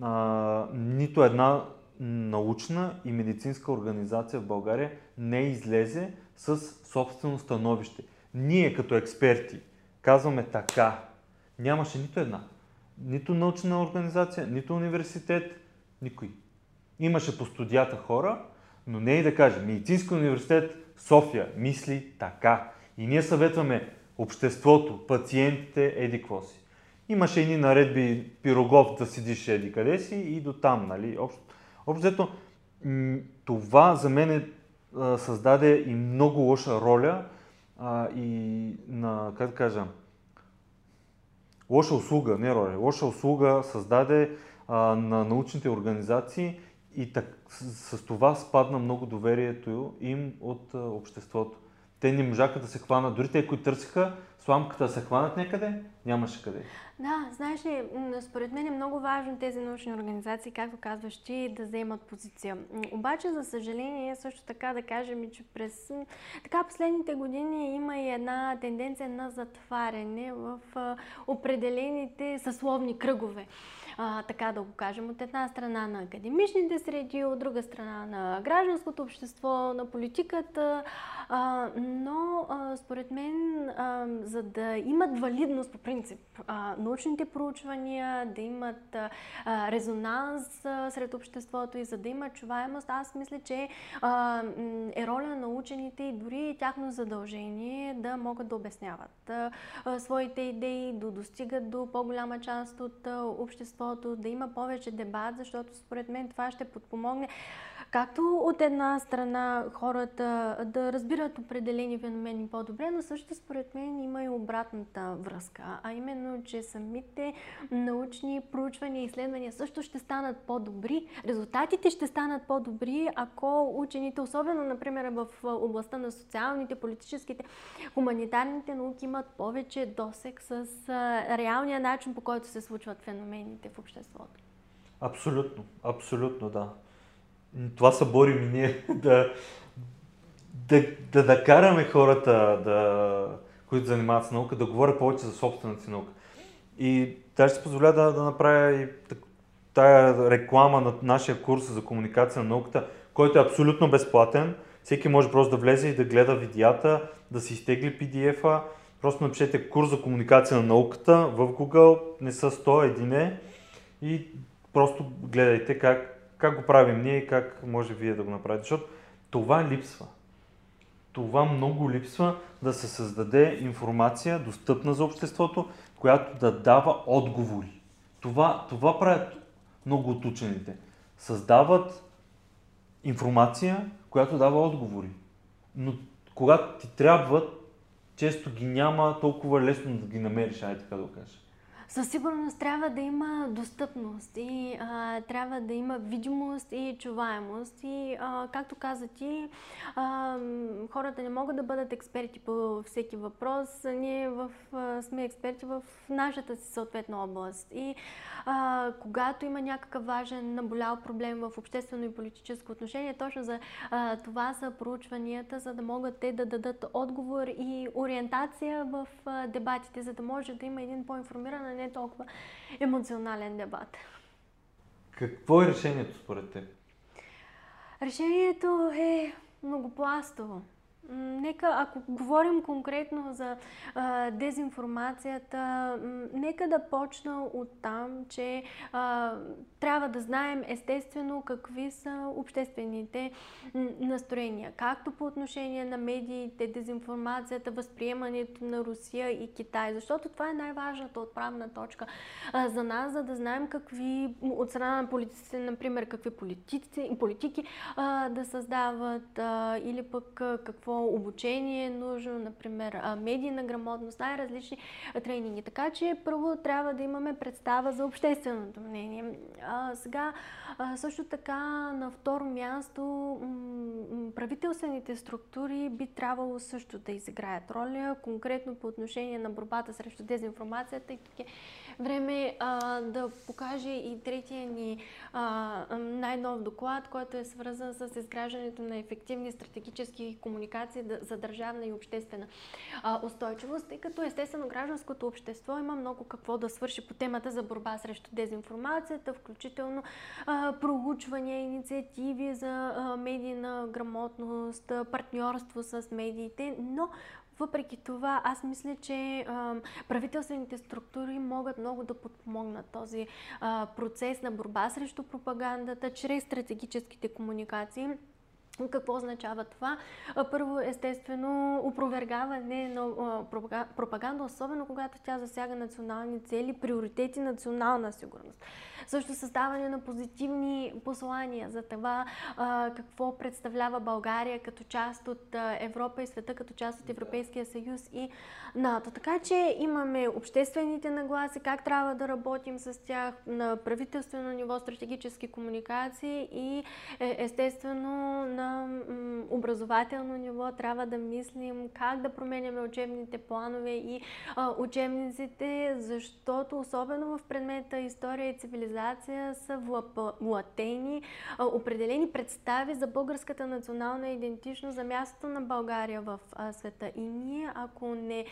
а, нито една научна и медицинска организация в България не излезе с собствено становище. Ние като експерти казваме така. Нямаше нито една. Нито научна организация, нито университет, никой. Имаше по студията хора, но не и да кажем, Медицински университет София мисли така. И ние съветваме обществото, пациентите, еди си. Имаше едни наредби пирогов да седиш еди къде си и до там, нали? Общо, общо това за мен е създаде и много лоша роля а, и на, как да кажа, лоша услуга, не роля, лоша услуга създаде а, на научните организации и так, с, с това спадна много доверието им от а, обществото. Те не можаха да се хванат, дори те, които търсиха сламката се хванат някъде, нямаше къде. Да, знаеш ли, според мен е много важно тези научни организации, както казваш ти, да вземат позиция. Обаче, за съжаление, също така да кажем, че през така последните години има и една тенденция на затваряне в определените съсловни кръгове а, така да го кажем, от една страна на академичните среди, от друга страна на гражданското общество, на политиката, а, но а, според мен, а, за да имат валидност по принцип а, научните проучвания, да имат а, резонанс а, сред обществото и за да имат чуваемост, аз мисля, че а, е роля на учените и дори тяхно задължение да могат да обясняват а, а, своите идеи, да достигат до по-голяма част от а, обществото да има повече дебат, защото според мен това ще подпомогне както от една страна хората да разбират определени феномени по-добре, но също според мен има и обратната връзка, а именно, че самите научни проучвания и изследвания също ще станат по-добри, резултатите ще станат по-добри, ако учените, особено, например, в областта на социалните, политическите, хуманитарните науки имат повече досек с реалния начин, по който се случват феномените в обществото. Абсолютно, абсолютно, да. Това се борим и ние да, да, да, да хората, да, които занимават с наука, да говорят повече за собствената си наука. И даже ще позволя да, да направя и тая реклама на нашия курс за комуникация на науката, който е абсолютно безплатен. Всеки може просто да влезе и да гледа видеята, да си изтегли PDF-а. Просто напишете курс за комуникация на науката в Google, не са 100, един е. И просто гледайте как, как го правим ние и как може вие да го направите. Защото това липсва. Това много липсва да се създаде информация, достъпна за обществото, която да дава отговори. Това, това правят много от учените. Създават информация, която дава отговори. Но когато ти трябват, често ги няма толкова лесно да ги намериш, ай така да го кажа. Със сигурност трябва да има достъпност и а, трябва да има видимост и чуваемост. И, а, както каза ти, а, хората не могат да бъдат експерти по всеки въпрос. Ние в, а, сме експерти в нашата си съответна област. И а, когато има някакъв важен наболял проблем в обществено и политическо отношение, точно за а, това са проучванията, за да могат те да дадат отговор и ориентация в а, дебатите, за да може да има един по-информиран, не толкова емоционален дебат. Какво е решението според теб? Решението е многопластово. Нека, ако говорим конкретно за а, дезинформацията, нека да почна от там, че а, трябва да знаем естествено какви са обществените настроения, както по отношение на медиите, дезинформацията, възприемането на Русия и Китай, защото това е най-важната отправна точка а, за нас, за да знаем какви, от страна на политиците, например, какви политици, политики а, да създават а, или пък какво обучение е нужно, например, медийна грамотност, най-различни тренинги. Така че първо трябва да имаме представа за общественото мнение. А, сега, а, също така, на второ място, правителствените структури би трябвало също да изиграят роля, конкретно по отношение на борбата срещу дезинформацията и тук е време а, да покаже и третия ни а, най-нов доклад, който е свързан с изграждането на ефективни стратегически комуникации за държавна и обществена а, устойчивост, тъй като естествено гражданското общество има много какво да свърши по темата за борба срещу дезинформацията, включително а, проучвания, инициативи за а, медийна грамотност, партньорство с медиите, но въпреки това, аз мисля, че а, правителствените структури могат много да подпомогнат този а, процес на борба срещу пропагандата чрез стратегическите комуникации. Какво означава това? Първо, естествено, опровергаване на пропаганда, особено когато тя засяга национални цели, приоритети, национална сигурност. Също създаване на позитивни послания за това какво представлява България като част от Европа и света, като част от Европейския съюз и НАТО. Така че имаме обществените нагласи, как трябва да работим с тях на правителствено ниво, стратегически комуникации и е, естествено на образователно ниво трябва да мислим как да променяме учебните планове и учебниците, защото особено в предмета история и цивилизация са влатени определени представи за българската национална идентичност, за мястото на България в света. И ние, ако не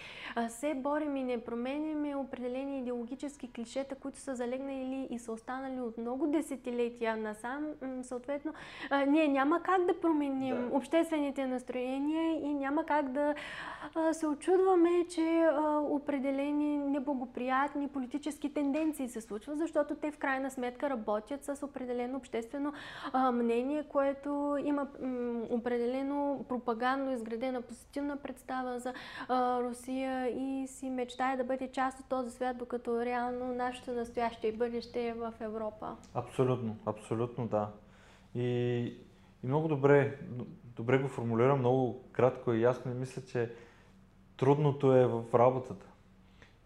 се борим и не променяме определени идеологически клишета, които са залегнали и са останали от много десетилетия насам, съответно, ние няма как да променим да. обществените настроения и няма как да се очудваме, че определени неблагоприятни политически тенденции се случват, защото те в крайна сметка работят с определено обществено мнение, което има определено пропагандно изградена позитивна представа за Русия и си мечтае да бъде част от този свят, докато реално нашето настояще и бъдеще е в Европа. Абсолютно, абсолютно да. И И много добре, добре го формулира, много кратко и ясно и мисля, че трудното е в работата.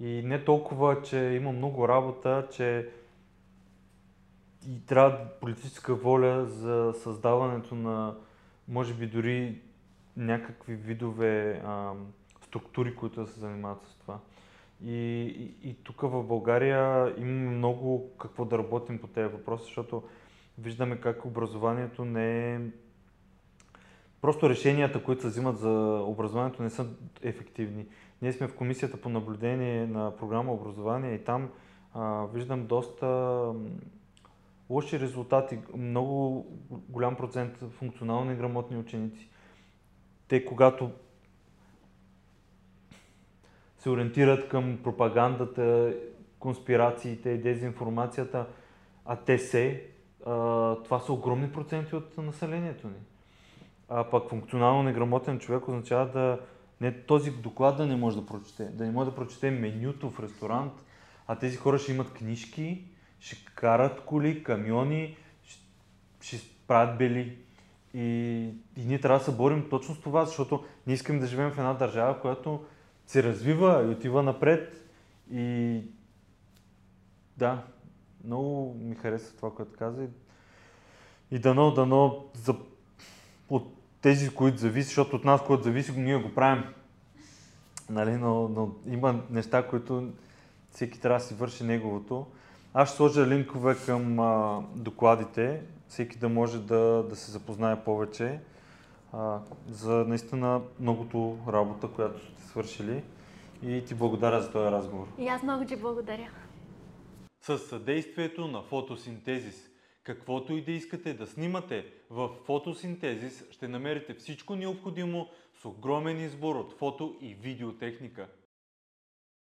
И не толкова, че има много работа, че и трябва политическа воля за създаването на, може би дори някакви видове а, структури, които да се занимават с това. И, и, и тук в България имаме много какво да работим по тези въпроси, защото виждаме как образованието не е... Просто решенията, които се взимат за образованието не са ефективни. Ние сме в комисията по наблюдение на програма образование и там а, виждам доста лоши резултати, много голям процент функционално грамотни ученици. Те когато се ориентират към пропагандата, конспирациите, дезинформацията, а те се, това са огромни проценти от населението ни. А пък функционално неграмотен човек означава да не този доклад да не може да прочете, да не може да прочете менюто в ресторант, а тези хора ще имат книжки, ще карат коли, камиони, ще, ще правят бели. И, и ние трябва да се борим точно с това, защото ние искаме да живеем в една държава, която се развива и отива напред. И да, много ми харесва това, което каза. И, и дано, дано за, от тези, които зависи, защото от нас, които зависи, ние го правим. Нали, но, но има неща, които всеки трябва да си върши неговото. Аз ще сложа линкове към а, докладите, всеки да може да, да се запознае повече а, за наистина многото работа, която сте свършили и ти благодаря за този разговор. И аз много ти благодаря. С съдействието на фотосинтезис. Каквото и да искате да снимате, в фотосинтезис ще намерите всичко необходимо с огромен избор от фото и видеотехника.